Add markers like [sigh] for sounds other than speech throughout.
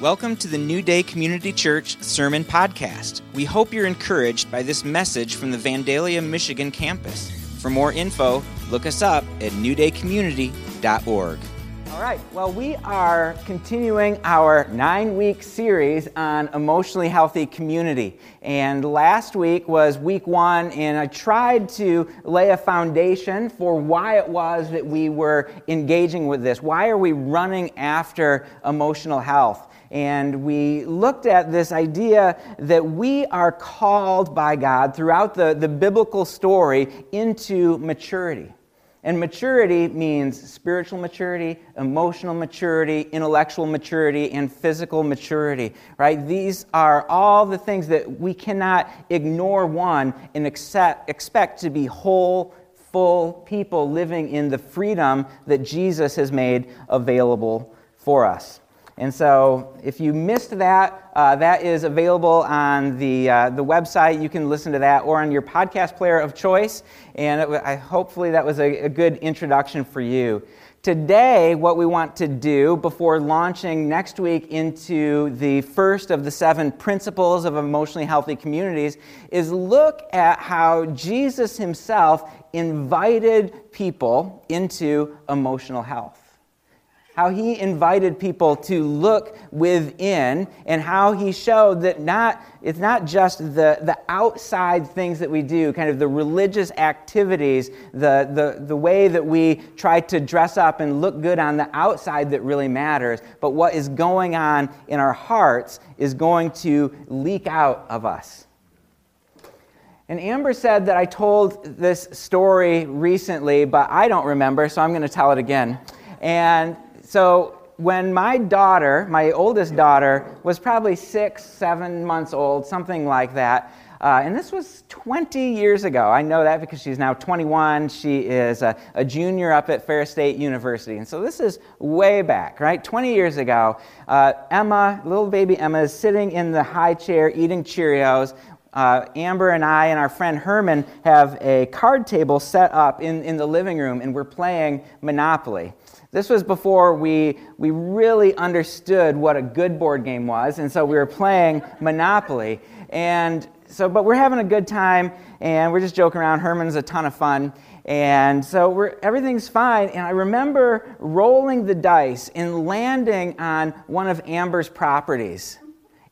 Welcome to the New Day Community Church Sermon Podcast. We hope you're encouraged by this message from the Vandalia, Michigan campus. For more info, look us up at newdaycommunity.org. All right, well, we are continuing our nine week series on emotionally healthy community. And last week was week one, and I tried to lay a foundation for why it was that we were engaging with this. Why are we running after emotional health? And we looked at this idea that we are called by God throughout the, the biblical story into maturity. And maturity means spiritual maturity, emotional maturity, intellectual maturity, and physical maturity, right? These are all the things that we cannot ignore one and accept, expect to be whole, full people living in the freedom that Jesus has made available for us. And so, if you missed that, uh, that is available on the, uh, the website. You can listen to that or on your podcast player of choice. And it, hopefully, that was a, a good introduction for you. Today, what we want to do before launching next week into the first of the seven principles of emotionally healthy communities is look at how Jesus himself invited people into emotional health how he invited people to look within and how he showed that not it's not just the, the outside things that we do kind of the religious activities the, the, the way that we try to dress up and look good on the outside that really matters but what is going on in our hearts is going to leak out of us and Amber said that I told this story recently, but I don't remember, so I'm going to tell it again. And so when my daughter, my oldest daughter, was probably six, seven months old, something like that, uh, and this was 20 years ago. I know that because she's now 21. She is a, a, junior up at Ferris State University. And so this is way back, right? 20 years ago. Uh, Emma, little baby Emma, is sitting in the high chair eating Cheerios. Uh, Amber and I and our friend Herman have a card table set up in, in the living room, and we're playing Monopoly. This was before we, we really understood what a good board game was, and so we were playing Monopoly. And so, but we're having a good time, and we're just joking around. Herman's a ton of fun. And so we're, everything's fine. And I remember rolling the dice and landing on one of Amber's properties.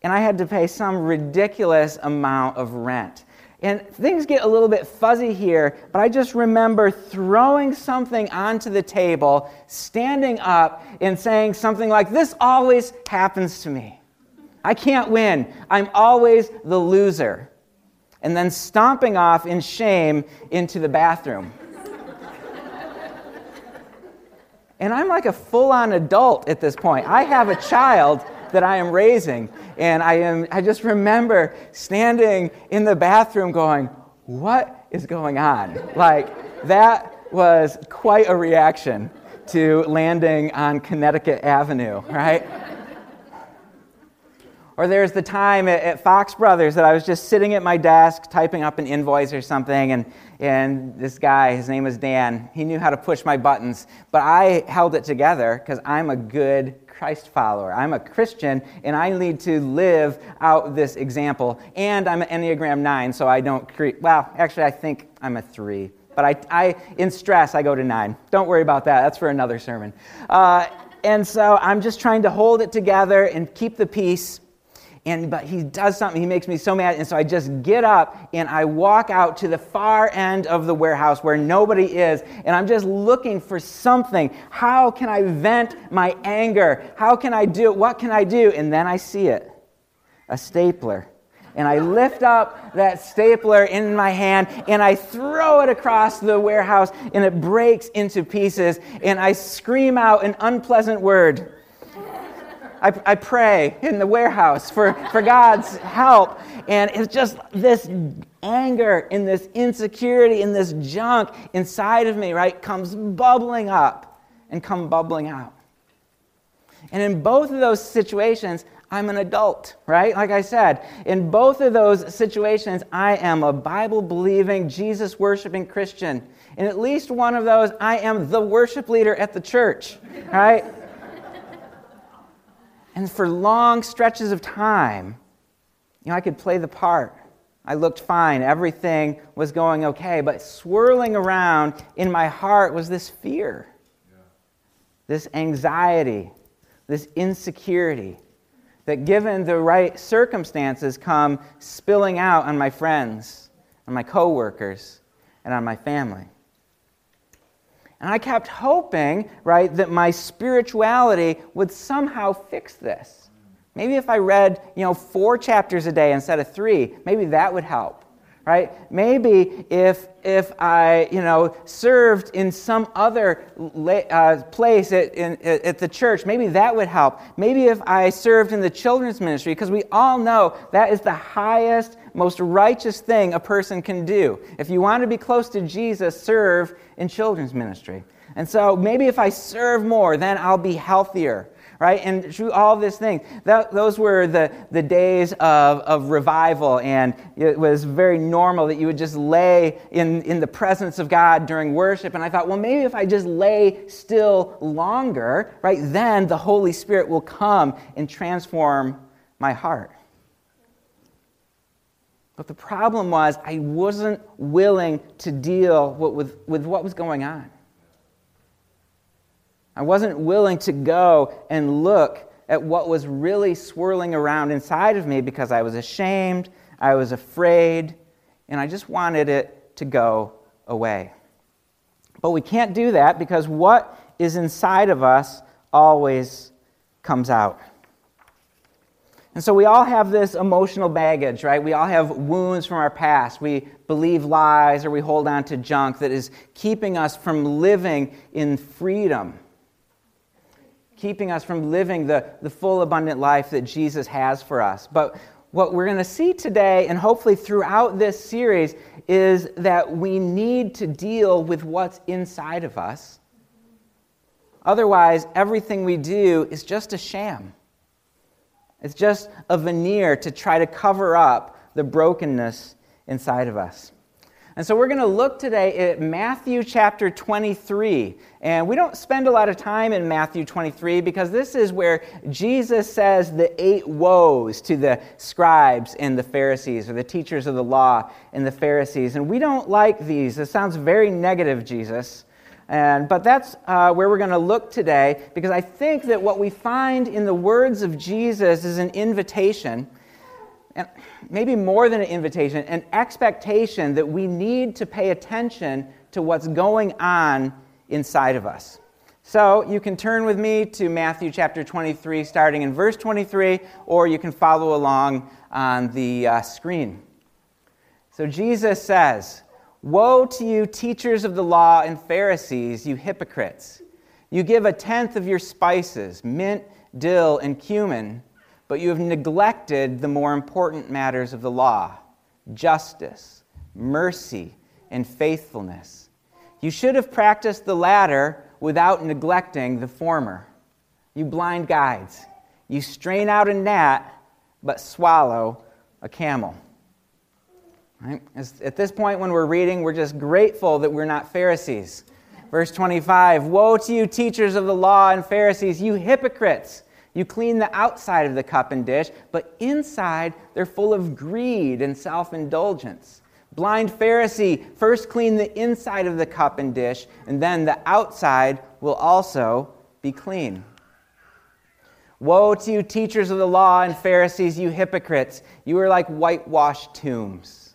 And I had to pay some ridiculous amount of rent. And things get a little bit fuzzy here, but I just remember throwing something onto the table, standing up, and saying something like, This always happens to me. I can't win. I'm always the loser. And then stomping off in shame into the bathroom. and I'm like a full on adult at this point. I have a child that I am raising. And I, am, I just remember standing in the bathroom going, What is going on? Like, that was quite a reaction to landing on Connecticut Avenue, right? Or there's the time at, Fox Brothers that I was just sitting at my desk typing up an invoice or something, and, and this guy, his name was Dan, he knew how to push my buttons, but I held it together because I'm a good Christ follower. I'm a Christian, and I need to live out this example. And I'm an Enneagram 9, so I don't create. Well, actually, I think I'm a 3. But I, I, in stress, I go to 9. Don't worry about that. That's for another sermon. Uh, and so I'm just trying to hold it together and keep the peace and but he does something he makes me so mad and so i just get up and i walk out to the far end of the warehouse where nobody is and i'm just looking for something. How can i vent my anger? How can i do what can i do? And then i see it a stapler. And I lift up that stapler in my hand and I throw it across the warehouse and it breaks into pieces and I scream out an unpleasant word I, I pray in the warehouse for, for God's help. And it's just this anger and this insecurity and this junk inside of me, right, comes bubbling up and come bubbling out. And in both of those situations, I'm an adult, right? Like I said, in both of those situations, I am a Bible believing, Jesus worshiping Christian. In at least one of those, I am the worship leader at the church, right? And for long stretches of time, you know, I could play the part. I looked fine. Everything was going okay. But swirling around in my heart was this fear, yeah. this anxiety, this insecurity that, given the right circumstances, come spilling out on my friends, on my coworkers, and on my family. And I kept hoping, right, that my spirituality would somehow fix this. Maybe if I read, you know, four chapters a day instead of three, maybe that would help. Right? Maybe if, if I, you know, served in some other uh, place at, in, at the church, maybe that would help. Maybe if I served in the children's ministry, because we all know that is the highest, most righteous thing a person can do. If you want to be close to Jesus, serve in children's ministry. And so maybe if I serve more, then I'll be healthier right? And through all this thing, that, those were the, the days of, of revival, and it was very normal that you would just lay in, in the presence of God during worship. And I thought, well, maybe if I just lay still longer, right, then the Holy Spirit will come and transform my heart. But the problem was, I wasn't willing to deal with, with what was going on. I wasn't willing to go and look at what was really swirling around inside of me because I was ashamed, I was afraid, and I just wanted it to go away. But we can't do that because what is inside of us always comes out. And so we all have this emotional baggage, right? We all have wounds from our past. We believe lies or we hold on to junk that is keeping us from living in freedom keeping us from living the, the full, abundant life that Jesus has for us. But what we're going to see today, and hopefully throughout this series, is that we need to deal with what's inside of us. Otherwise, everything we do is just a sham. It's just a veneer to try to cover up the brokenness inside of us. And so we're going to look today at Matthew chapter 23. And we don't spend a lot of time in Matthew 23 because this is where Jesus says the eight woes to the scribes and the Pharisees, or the teachers of the law and the Pharisees. And we don't like these. It sounds very negative, Jesus. And, but that's uh, where we're going to look today because I think that what we find in the words of Jesus is an invitation and maybe more than an invitation, an expectation that we need to pay attention to what's going on inside of us. So you can turn with me to Matthew chapter 23, starting in verse 23, or you can follow along on the uh, screen. So Jesus says, Woe to you, teachers of the law and Pharisees, you hypocrites! You give a tenth of your spices, mint, dill, and cumin but you have neglected the more important matters of the law justice, mercy, and faithfulness. You should have practiced the latter without neglecting the former. You blind guides, you strain out a gnat, but swallow a camel. Right? At this point, when we're reading, we're just grateful that we're not Pharisees. Verse 25 Woe to you, teachers of the law and Pharisees, you hypocrites! You clean the outside of the cup and dish, but inside they're full of greed and self indulgence. Blind Pharisee, first clean the inside of the cup and dish, and then the outside will also be clean. Woe to you, teachers of the law and Pharisees, you hypocrites! You are like whitewashed tombs,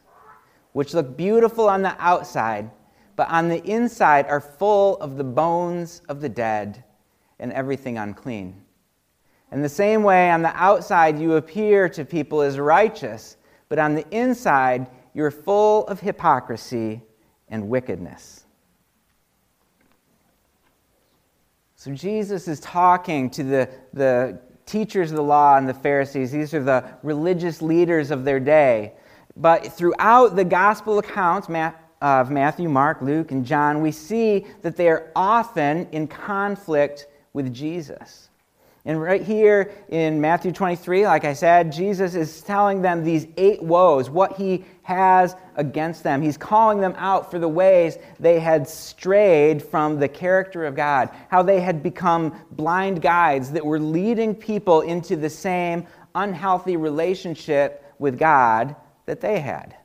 which look beautiful on the outside, but on the inside are full of the bones of the dead and everything unclean. In the same way, on the outside, you appear to people as righteous, but on the inside, you're full of hypocrisy and wickedness. So, Jesus is talking to the, the teachers of the law and the Pharisees. These are the religious leaders of their day. But throughout the gospel accounts of Matthew, Mark, Luke, and John, we see that they are often in conflict with Jesus. And right here in Matthew 23, like I said, Jesus is telling them these eight woes, what he has against them. He's calling them out for the ways they had strayed from the character of God, how they had become blind guides that were leading people into the same unhealthy relationship with God that they had.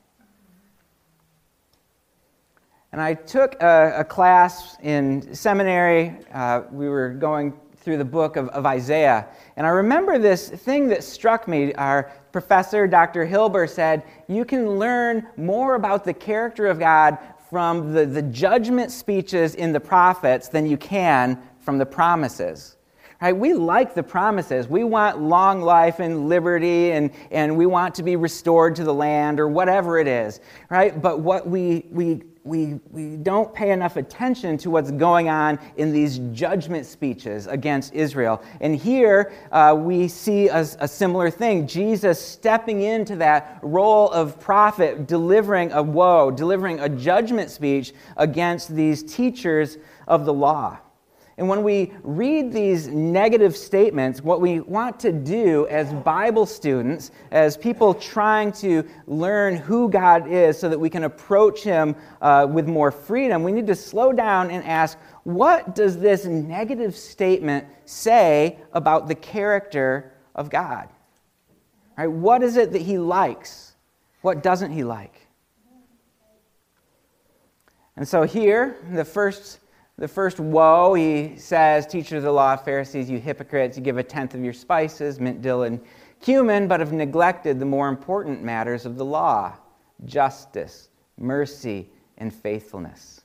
And I took a, a class in seminary. Uh, we were going through the book of, of Isaiah. And I remember this thing that struck me. Our professor, Dr. Hilber, said, You can learn more about the character of God from the, the judgment speeches in the prophets than you can from the promises. Right? We like the promises. We want long life and liberty and, and we want to be restored to the land or whatever it is. Right? But what we, we we, we don't pay enough attention to what's going on in these judgment speeches against Israel. And here uh, we see a, a, similar thing Jesus stepping into that role of prophet, delivering a woe, delivering a judgment speech against these teachers of the law. And when we read these negative statements, what we want to do as Bible students, as people trying to learn who God is so that we can approach Him uh, with more freedom, we need to slow down and ask, what does this negative statement say about the character of God? Right? What is it that He likes? What doesn't He like? And so here, the first the first woe, he says, Teachers of the law, Pharisees, you hypocrites, you give a tenth of your spices, mint, dill, and cumin, but have neglected the more important matters of the law justice, mercy, and faithfulness.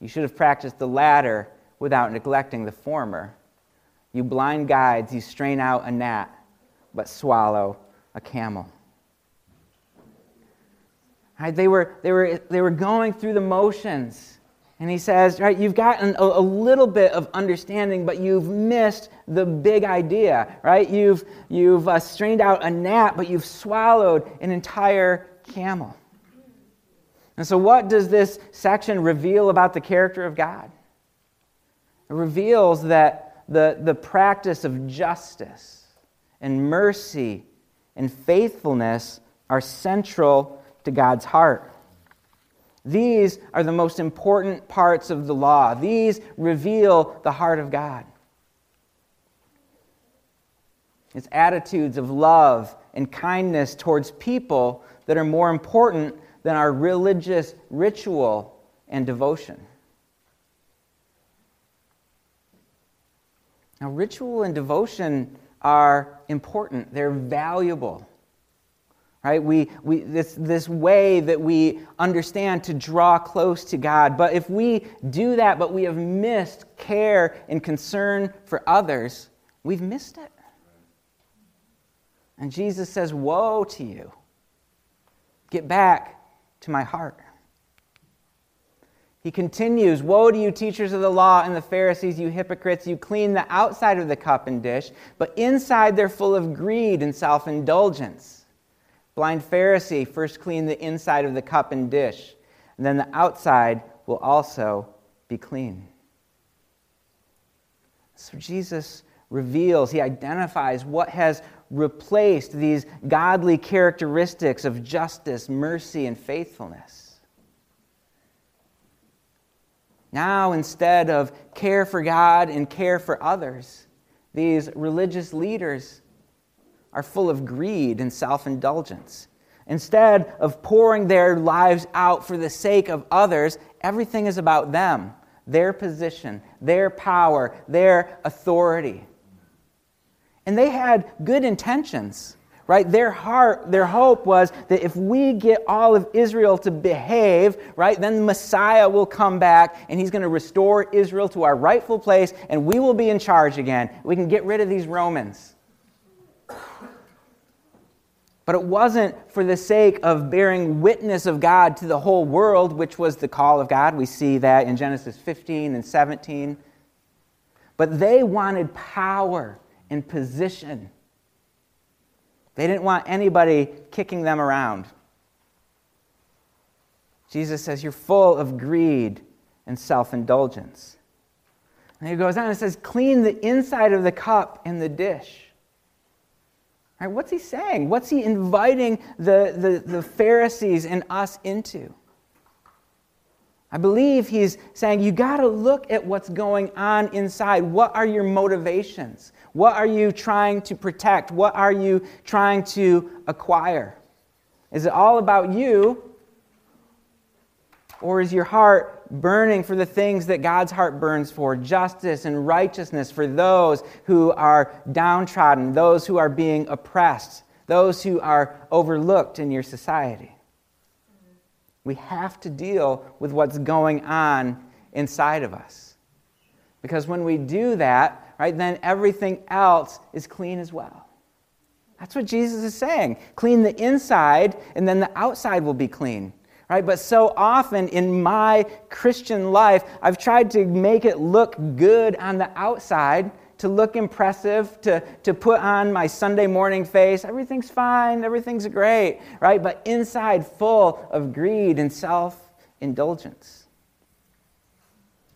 You should have practiced the latter without neglecting the former. You blind guides, you strain out a gnat, but swallow a camel. Right, they, were, they, were, they were going through the motions. And he says, right, you've gotten a, a, little bit of understanding, but you've missed the big idea, right? You've, you've uh, strained out a gnat, but you've swallowed an entire camel. And so, what does this section reveal about the character of God? It reveals that the, the practice of justice and mercy and faithfulness are central to God's heart. These are the most important parts of the law. These reveal the heart of God. It's attitudes of love and kindness towards people that are more important than our religious ritual and devotion. Now, ritual and devotion are important, they're valuable right? We, we, this, this way that we understand to draw close to god. But if we do that but we have missed care and concern for others we've missed it. And jesus says woe to you. Get back to my heart. He continues Woe to you, teachers of the law and the Pharisees, you hypocrites! You clean the outside of the cup and dish, but inside they're full of greed and self indulgence. Blind Pharisee, first clean the inside of the cup and dish, and then the outside will also be clean. So Jesus reveals, he identifies what has replaced these godly characteristics of justice, mercy, and faithfulness. Now, instead of care for God and care for others, these religious leaders are full of greed and self indulgence. Instead of pouring their lives out for the sake of others, everything is about them, their position, their power, their authority. And they had good intentions, right? Their heart, their hope was that if we get all of Israel to behave, right, then the Messiah will come back and he's going to restore Israel to our rightful place and we will be in charge again. We can get rid of these Romans. But it wasn't for the sake of bearing witness of God to the whole world, which was the call of God. We see that in Genesis 15 and 17. But they wanted power and position. They didn't want anybody kicking them around. Jesus says, You're full of greed and self indulgence. And he goes on and says, clean the inside of the cup and the dish. Right, what's he saying? What's he inviting the, the, the Pharisees and us into? I believe he's saying you got to look at what's going on inside. What are your motivations? What are you trying to protect? What are you trying to acquire? Is it all about you? Or is your heart burning for the things that God's heart burns for justice and righteousness for those who are downtrodden, those who are being oppressed, those who are overlooked in your society? We have to deal with what's going on inside of us. Because when we do that, right, then everything else is clean as well. That's what Jesus is saying. Clean the inside, and then the outside will be clean. Right? But so often in my Christian life, I've tried to make it look good on the outside, to look impressive, to, to put on my Sunday morning face. Everything's fine, everything's great, right? But inside, full of greed and self indulgence.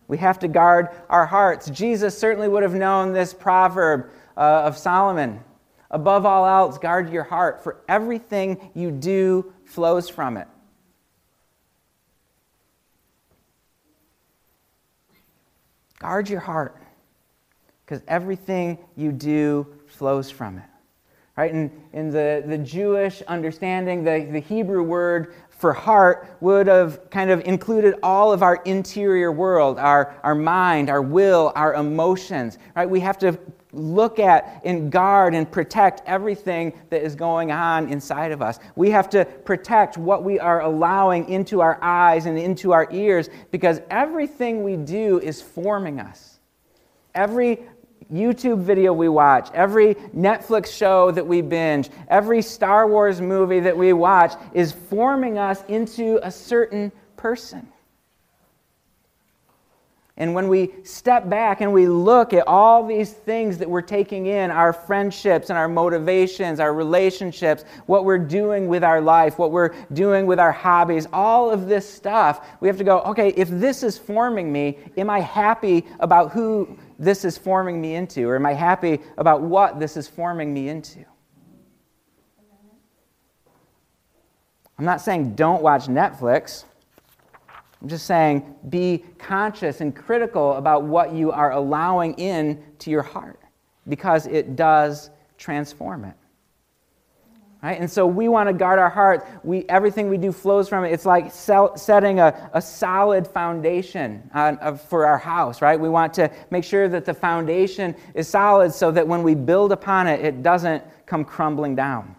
We have to guard our hearts. Jesus certainly would have known this proverb uh, of Solomon Above all else, guard your heart, for everything you do flows from it. Guard your heart because everything you do flows from it. Right? In, in the, the Jewish understanding, the, the Hebrew word for heart would have kind of included all of our interior world, our, our mind, our will, our emotions. Right? We have to look at and guard and protect everything that is going on inside of us. We have to protect what we are allowing into our eyes and into our ears because everything we do is forming us. Every YouTube video we watch, every Netflix show that we binge, every Star Wars movie that we watch is forming us into a certain person. And when we step back and we look at all these things that we're taking in our friendships and our motivations, our relationships, what we're doing with our life, what we're doing with our hobbies, all of this stuff, we have to go, okay, if this is forming me, am I happy about who this is forming me into? Or am I happy about what this is forming me into? I'm not saying don't watch Netflix. I'm just saying be conscious and critical about what you are allowing in to your heart because it does transform it. Right? And so we want to guard our heart. We, everything we do flows from it. It's like sell, setting a, a solid foundation on, uh, for our house, right? We want to make sure that the foundation is solid so that when we build upon it, it doesn't come crumbling down.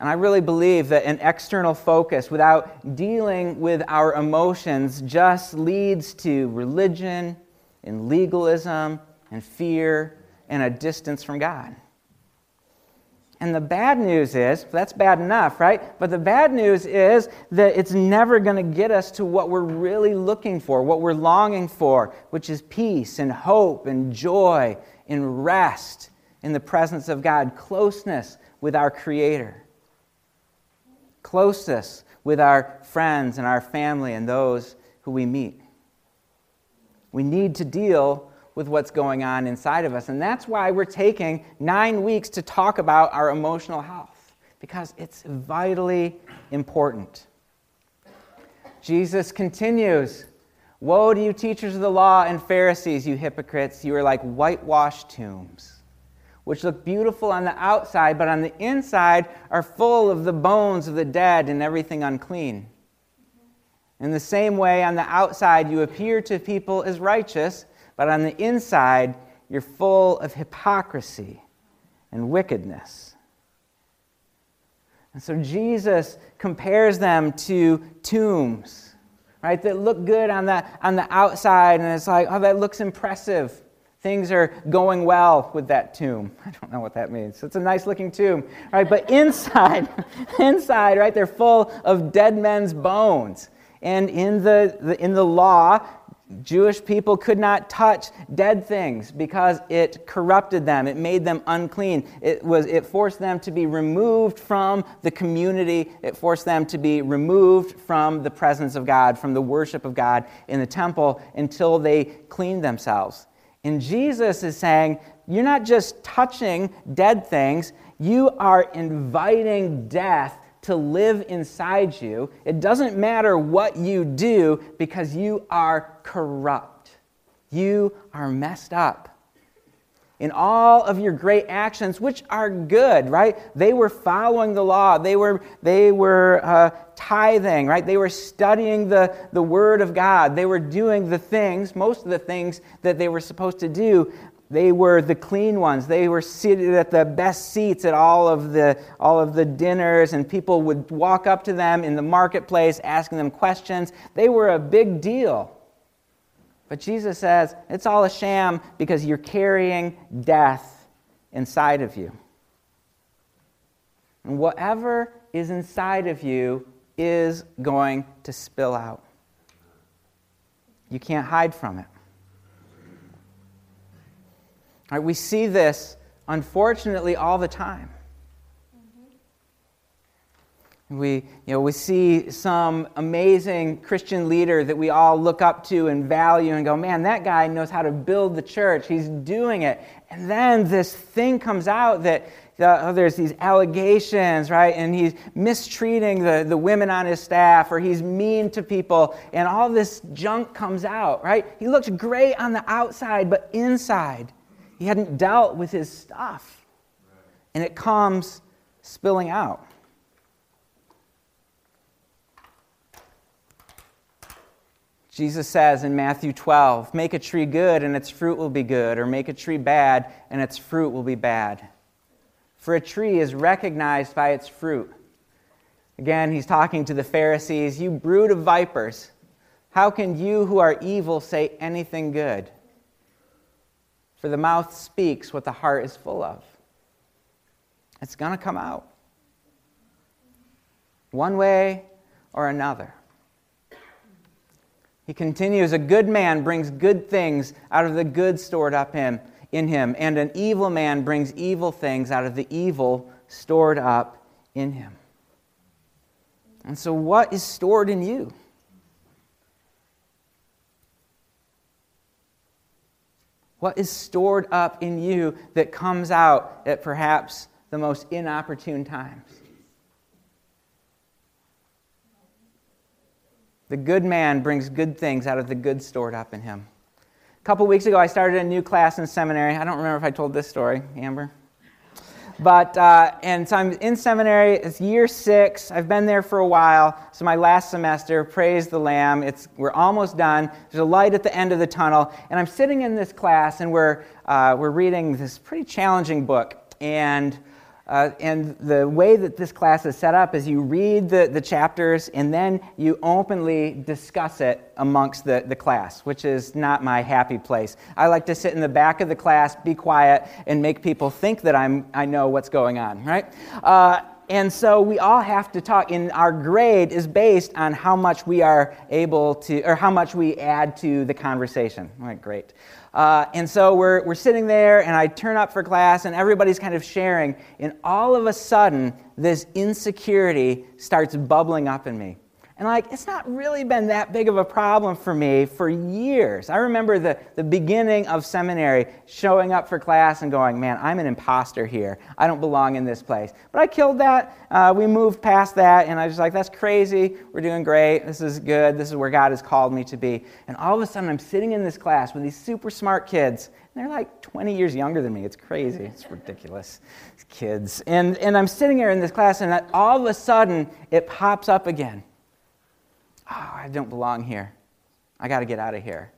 And I really believe that an external focus without dealing with our emotions just leads to religion and legalism and fear and a distance from God. And the bad news is, that's bad enough, right? But the bad news is that it's never going to get us to what we're really looking for, what we're longing for, which is peace and hope and joy and rest in the presence of God, closeness with our Creator closest with our friends and our family and those who we meet. We need to deal with what's going on inside of us. And that's why we're taking nine weeks to talk about our emotional health, because it's vitally important. Jesus continues Woe to you, teachers of the law and Pharisees, you hypocrites! You are like whitewashed tombs which look beautiful on the outside, but on the inside are full of the bones of the dead and everything unclean. In the same way, on the outside, you appear to people as righteous, but on the inside, you're full of hypocrisy and wickedness. And so Jesus compares them to tombs, right, that look good on the, on the outside, and it's like, oh, that looks impressive. Things are going well with that tomb. [laughs] I don't know what that means. It's a nice looking tomb, right? But inside, [laughs] inside, right, they're full of dead men's bones. And in the, the, in the law, Jewish people could not touch dead things because it corrupted them. It made them unclean. It, was, it forced them to be removed from the community. It forced them to be removed from the presence of God, from the worship of God in the temple until they cleaned themselves. And Jesus is saying, You're not just touching dead things, you are inviting death to live inside you. It doesn't matter what you do because you are corrupt. You are messed up. In all of your great actions, which are good, right? They were following the law. They were, they were uh, tithing, right? They were studying the, the Word of God. They were doing the things, most of the things that they were supposed to do. They were the clean ones. They were seated at the best seats at all of the, all of the dinners, and people would walk up to them in the marketplace asking them questions. They were a big deal. But Jesus says it's all a sham because you're carrying death inside of you. And whatever is inside of you is going to spill out. You can't hide from it. Right, we see this, unfortunately, all the time. We, you know, we see some amazing Christian leader that we all look up to and value and go, man, that guy knows how to build the church. He's doing it. And then this thing comes out that oh, there's these allegations, right? And he's mistreating the, the women on his staff or he's mean to people. And all this junk comes out, right? He looks great on the outside, but inside, he hadn't dealt with his stuff. And it comes spilling out. Jesus says in Matthew 12, make a tree good and its fruit will be good, or make a tree bad and its fruit will be bad. For a tree is recognized by its fruit. Again, he's talking to the Pharisees, you brood of vipers, how can you who are evil say anything good? For the mouth speaks what the heart is full of. It's going to come out. One way or another. He continues A good man brings good things out of the good stored up him, in him, and an evil man brings evil things out of the evil stored up in him. And so, what is stored in you? What is stored up in you that comes out at perhaps the most inopportune times? The good man brings good things out of the good stored up in him. A couple weeks ago, I started a new class in seminary. I don't remember if I told this story, Amber. But, uh, and so I'm in seminary, it's year six. I've been there for a while. So my last semester, praise the Lamb. It's, we're almost done. There's a light at the end of the tunnel. And I'm sitting in this class, and we're, uh, we're reading this pretty challenging book. And uh, and the way that this class is set up is you read the, the chapters and then you openly discuss it amongst the, the class, which is not my happy place. I like to sit in the back of the class, be quiet, and make people think that I'm, I know what's going on, right? Uh, and so we all have to talk, and our grade is based on how much we are able to, or how much we add to the conversation. All right, great. Uh, and so we're, we're sitting there, and I turn up for class, and everybody's kind of sharing. And all of a sudden, this insecurity starts bubbling up in me. And like, it's not really been that big of a problem for me for years. I remember the, the beginning of seminary showing up for class and going, man, I'm an imposter here. I don't belong in this place. But I killed that. Uh, we moved past that, and I was like, that's crazy. We're doing great. This is good. This is where God has called me to be. And all of a sudden, I'm sitting in this class with these super smart kids. And they're like 20 years younger than me. It's crazy. It's ridiculous. These kids. And, and I'm sitting here in this class, and all of a sudden, it pops up again oh, I don't belong here. I got to get out of here.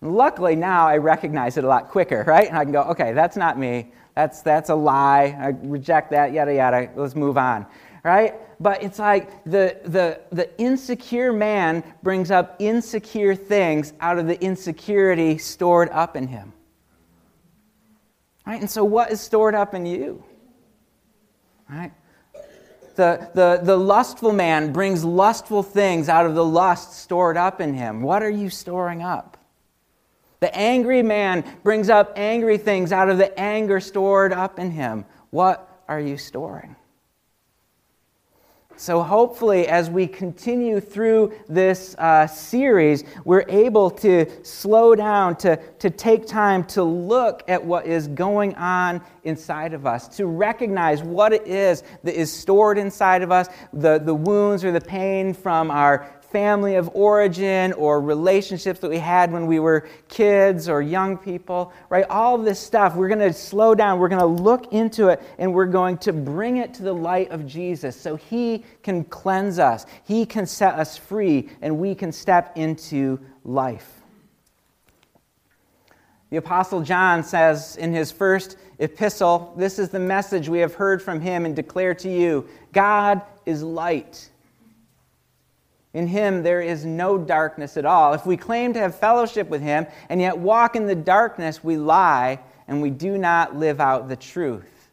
Luckily, now I recognize it a lot quicker, right? And I can go, okay, that's not me. That's, that's a lie. I reject that, yada, yada. Let's move on, right? But it's like the, the, the insecure man brings up insecure things out of the insecurity stored up in him. Right? And so, what is stored up in you? Right? The, the, the lustful man brings lustful things out of the lust stored up in him. What are you storing up? The angry man brings up angry things out of the anger stored up in him. What are you storing? So, hopefully, as we continue through this uh, series, we're able to slow down, to, to take time to look at what is going on inside of us, to recognize what it is that is stored inside of us, the, the wounds or the pain from our family of origin or relationships that we had when we were kids or young people, right? All this stuff, we're going to slow down, we're going to look into it, and we're going to bring it to the light of Jesus so He can cleanse us, He can set us free, and we can step into life. The Apostle John says in his first epistle, This is the message we have heard from him and declare to you God is light in him there is no darkness at all. If we claim to have fellowship with him and yet walk in the darkness, we lie and we do not live out the truth.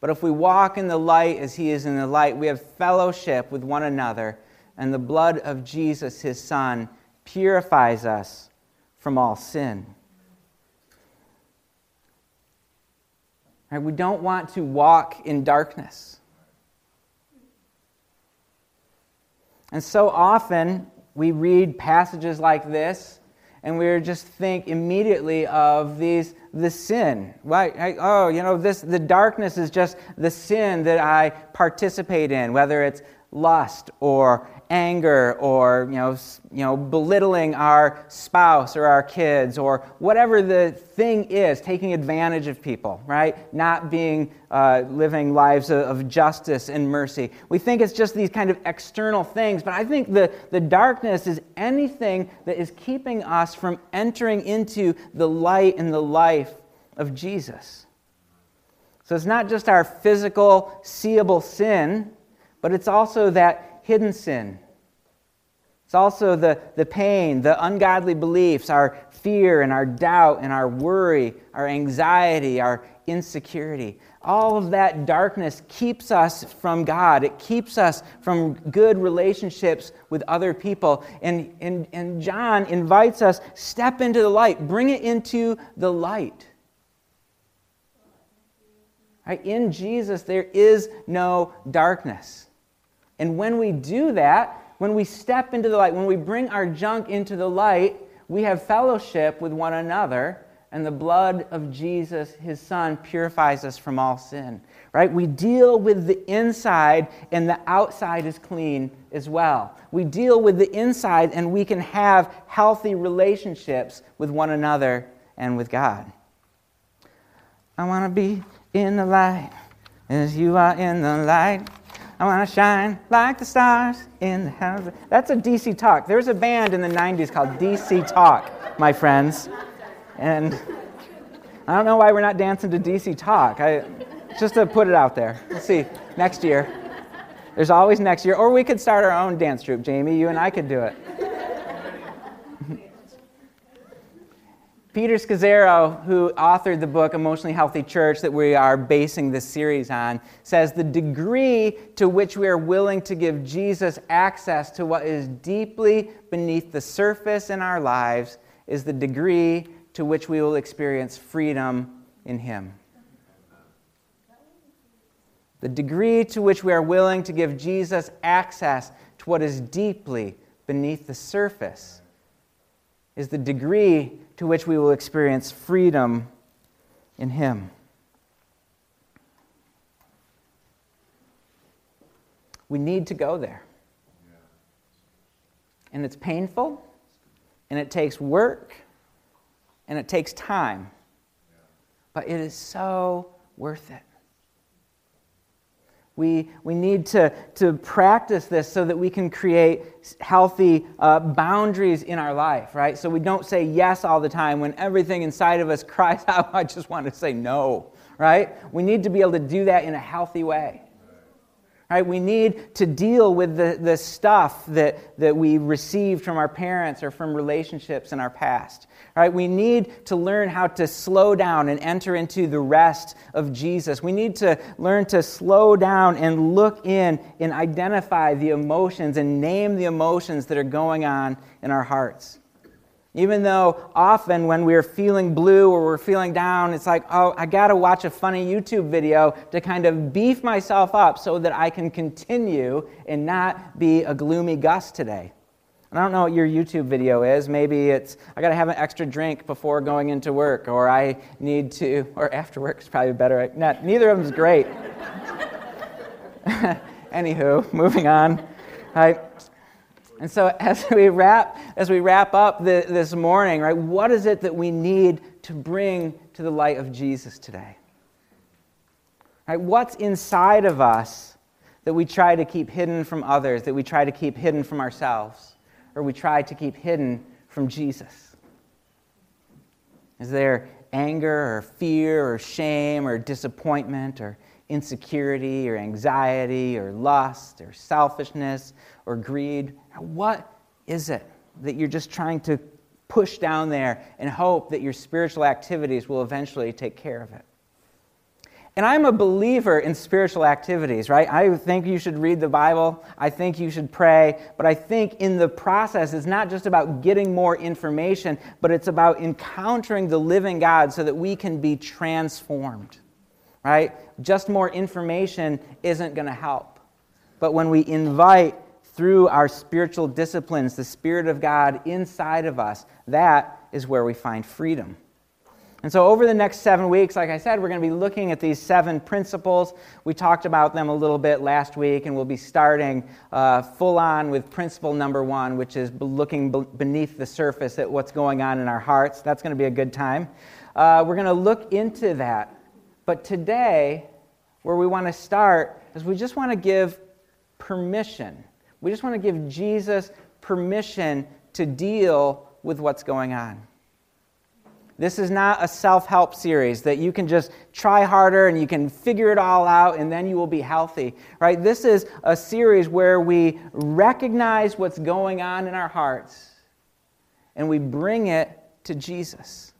But if we walk in the light as he is in the light, we have fellowship with one another, and the blood of Jesus, his son, purifies us from all sin. Right, we don't want to walk in darkness. And so often we read passages like this and we just think immediately of these the sin. Right oh you know this the darkness is just the sin that i participate in whether it's lust or anger or you know, you know, belittling our spouse or our kids or whatever the thing is, taking advantage of people, right? Not being uh, living lives of, justice and mercy. We think it's just these kind of external things, but I think the, the darkness is anything that is keeping us from entering into the light and the life of Jesus. So it's not just our physical, seeable sin, but it's also that hidden sin. It's also the, the pain, the ungodly beliefs, our fear and our doubt and our worry, our anxiety, our insecurity. All of that darkness keeps us from God. It keeps us from good relationships with other people. And, and, and John invites us step into the light, bring it into the light. Right? In Jesus, there is no darkness. And when we do that, when we step into the light, when we bring our junk into the light, we have fellowship with one another, and the blood of Jesus, his son, purifies us from all sin. Right? We deal with the inside, and the outside is clean as well. We deal with the inside, and we can have healthy relationships with one another and with God. I want to be in the light as you are in the light. I want to shine like the stars in the heavens. That's a DC Talk. There's a band in the 90s called DC Talk, my friends. And I don't know why we're not dancing to DC Talk. I, just to put it out there. We'll see next year. There's always next year. Or we could start our own dance troupe, Jamie. You and I could do it. Peter Scazzero, who authored the book Emotionally Healthy Church that we are basing this series on, says the degree to which we are willing to give Jesus access to what is deeply beneath the surface in our lives is the degree to which we will experience freedom in Him. The degree to which we are willing to give Jesus access to what is deeply beneath the surface is the degree to which we will experience freedom in Him. We need to go there. And it's painful, and it takes work, and it takes time. But it is so worth it. We, we need to, to practice this so that we can create healthy uh, boundaries in our life, right? So we don't say yes all the time when everything inside of us [laughs] cries out, I just want to say no, right? We need to be able to do that in a healthy way. Right? We need to deal with the, the stuff that, that we received from our parents or from relationships in our past. Right? We need to learn how to slow down and enter into the rest of Jesus. We need to learn to slow down and look in and identify the emotions and name the emotions that are going on in our hearts. Even though often when we're feeling blue or we're feeling down, it's like, oh, I got to watch a funny YouTube video to kind of beef myself up so that I can continue and not be a gloomy Gus today. I don't know what your YouTube video is. Maybe it's, I got to have an extra drink before going into work, or I need to, or after work is probably better. Not, neither of them is great. [laughs] Anywho, moving on. Right. And so as [laughs] we wrap, as we wrap up the, this morning, right, what is it that we need to bring to the light of Jesus today? Right, what's inside of us that we try to keep hidden from others, that we try to keep hidden from ourselves, or we try to keep hidden from Jesus? Is there anger or fear or shame or disappointment or insecurity or anxiety or lust or selfishness or greed? What is it that you're just trying to push down there and hope that your spiritual activities will eventually take care of it? And I'm a believer in spiritual activities, right? I think you should read the Bible. I think you should pray. But I think in the process, it's not just about getting more information, but it's about encountering the living God so that we can be transformed, right? Just more information isn't going to help. But when we invite through our spiritual disciplines, the Spirit of God inside of us, that is where we find freedom. And so, over the next seven weeks, like I said, we're going to be looking at these seven principles. We talked about them a little bit last week, and we'll be starting uh, full on with principle number one, which is looking beneath the surface at what's going on in our hearts. That's going to be a good time. Uh, we're going to look into that. But today, where we want to start is we just want to give permission we just want to give Jesus permission to deal with what's going on. This is not a self help series that you can just try harder and you can figure it all out and then you will be healthy, right? This is a series where we recognize what's going on in our hearts and we bring it to Jesus.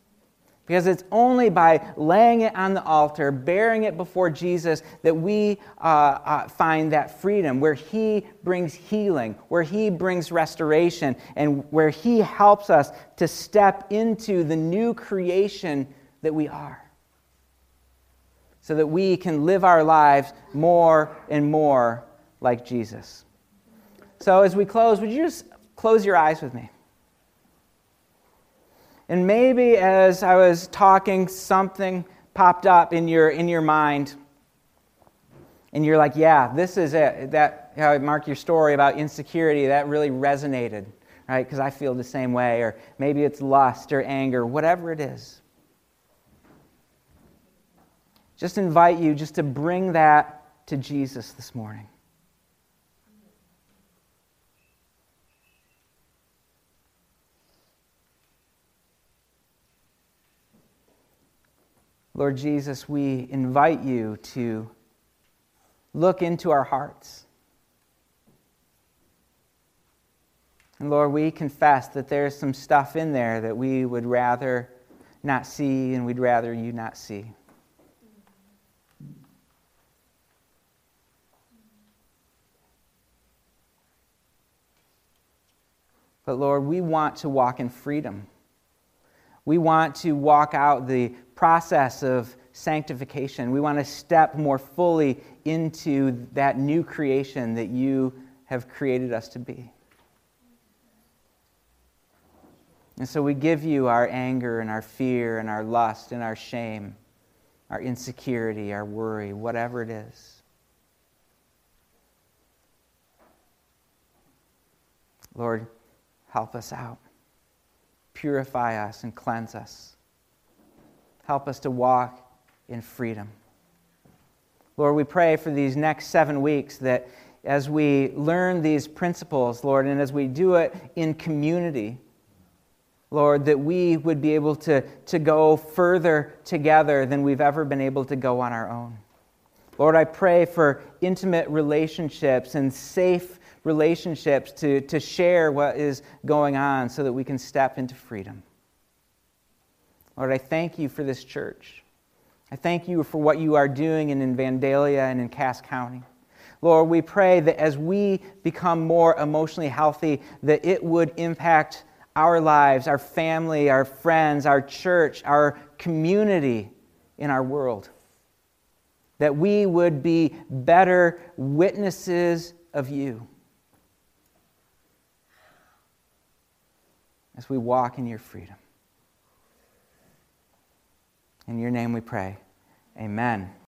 Because it's only by laying it on the altar, bearing it before Jesus, that we uh, uh, find that freedom, where He brings healing, where He brings restoration, and where He helps us to step into the new creation that we are. So that we can live our lives more and more like Jesus. So, as we close, would you just close your eyes with me? And maybe as I was talking, something popped up in your, in your mind. And you're like, yeah, this is it. That, how I Mark, your story about insecurity, that really resonated, right? Because I feel the same way. Or maybe it's lust or anger, whatever it is. Just invite you just to bring that to Jesus this morning. Lord Jesus, we invite you to look into our hearts. And Lord, we confess that there's some stuff in there that we would rather not see and we'd rather you not see. But Lord, we want to walk in freedom. We want to walk out the process of sanctification. We want to step more fully into that new creation that you have created us to be. And so we give you our anger and our fear and our lust and our shame, our insecurity, our worry, whatever it is. Lord, help us out. Purify us and cleanse us. Help us to walk in freedom. Lord, we pray for these next seven weeks that as we learn these principles, Lord, and as we do it in community, Lord, that we would be able to, to go further together than we've ever been able to go on our own. Lord, I pray for intimate relationships and safe relationships to, to share what is going on so that we can step into freedom. Lord, I thank you for this church. I thank you for what you are doing in, Vandalia and in Cass County. Lord, we pray that as we become more emotionally healthy, that it would impact our lives, our family, our friends, our church, our community in our world. That we would be better witnesses of you as we walk in your freedom. In your name we pray. Amen.